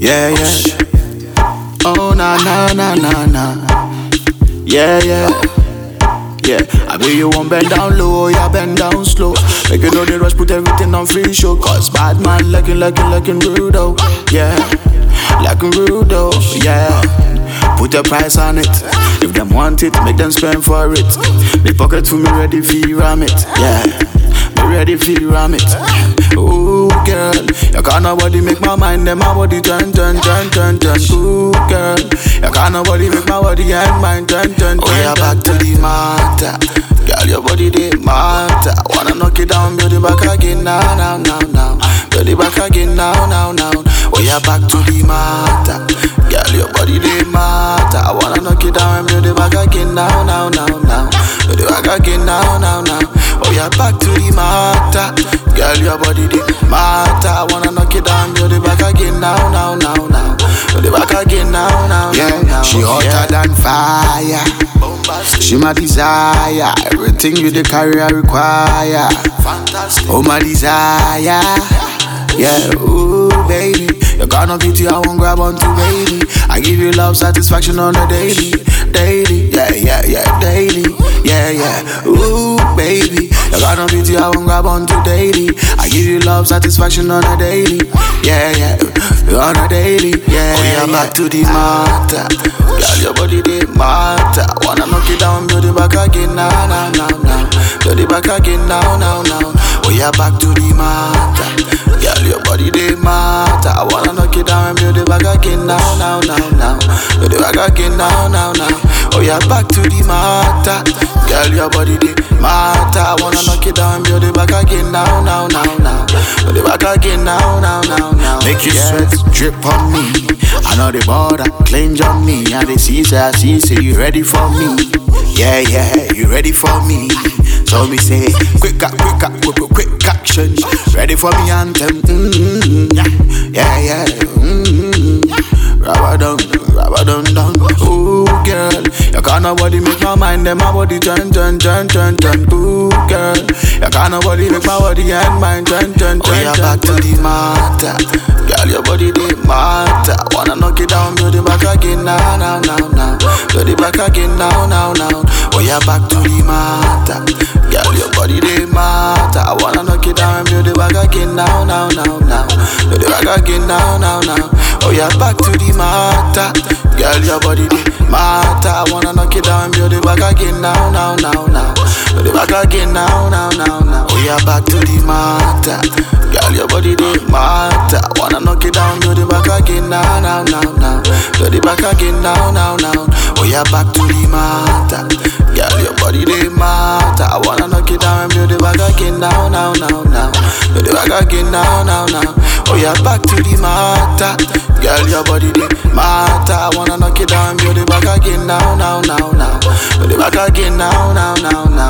Yeah, yeah. Oh, na, na, na, na, na. Yeah, yeah. Yeah, I bet you won't bend down low, oh, yeah, bend down slow. Make you know the rush, put everything on free show. Cause bad man looking, looking, looking rude, oh. Yeah, looking rude, oh. Yeah. Put a price on it. If them want it, make them spend for it. The pocket for me ready for you ram it. Yeah, me ready for you ram it. Ooh, you can't nobody make my mind and my body turn, turn, turn, turn, turn. Ooh, girl, you can't nobody make my body and mind turn, turn, oh, turn. Oh yeah, back to the matter. Girl, your body they matter. Wanna knock it down, build it back again now, now, now, now. Build it back again now, now, now. Oh yeah, back to the matter. Girl, your body they matter. I wanna knock it down and build it back again now, now, now, now. Build it back again now, now, now. Oh yeah, back to the matter. Girl, your body they matter. I wanna knock it down, build it back again now, now, now, now. Build it back again now, now, Yeah, now, she hotter Yeah. than fire. She my desire. Everything you the carry I require. Fantastic. Oh my desire. Yeah, ooh baby. You got no beauty, I won't grab onto baby. I give you love satisfaction on the daily, daily. Yeah, yeah, yeah, daily. Yeah, yeah. Ooh baby. You got no beauty, I won't grab onto daily. I give you love satisfaction on the daily. Yeah, yeah. On the daily. Yeah, Oh, yeah, yeah. back to the matter. Girl, your body they matter. Wanna knock it down, build it back again now, now, now, now. Build it back again now, now, now. Oh yeah, back to the matter. Girl, your body they matter. I wanna knock it down and build it back again now, now, now, now. Build it back again now, now, now. Oh yeah, back to the matter. Girl, your body they matter. I wanna knock it down and build it back again now, now, now, now. Build it back again now, now, now, now. Make you Yeah. sweat drip on me. I know the border cleanse on me. And they see, say, I see, say, you ready for me? Yeah, yeah, you ready for me? So me say, quick, quick, quick, quick, quick, quick action. Ready for me anthem? Mm-hmm. Yeah, yeah, mm-hmm. Rubber down, rubber down, down. Ooh, girl, can't nobody make my mind and my body turn, turn, turn, turn, turn. Ooh, girl, you can't nobody make my body and mind turn, turn, turn, Oh, yeah, turn, back to the matter. Girl, your body they matter. Wanna knock it down, build it back again now, now, now, now. Build it back again now, now, now. Oh yeah, back to the matter. Girl, your body they matter. I wanna knock it down build it back again now, now, now, now. Build it back again now, now, now. Oh yeah, back to the matter. Girl, your body they matter. I wanna knock it down build it back again now, now, now, now. Build it back again now, now, now, now. Oh yeah, back to the matter. Girl, your body they matter. Wanna knock it down, build it back again now, now, now, now. Build it back again now, now, now. Oh yeah, back to the matter. Girl, your body they matter. I wanna knock back again now, now, now, now. Build it back again now, now, now. Oh yeah, back to the matter. Girl, your body they matter. I wanna knock it down it back again now, now, now, now. Build it back again now, now, now, now.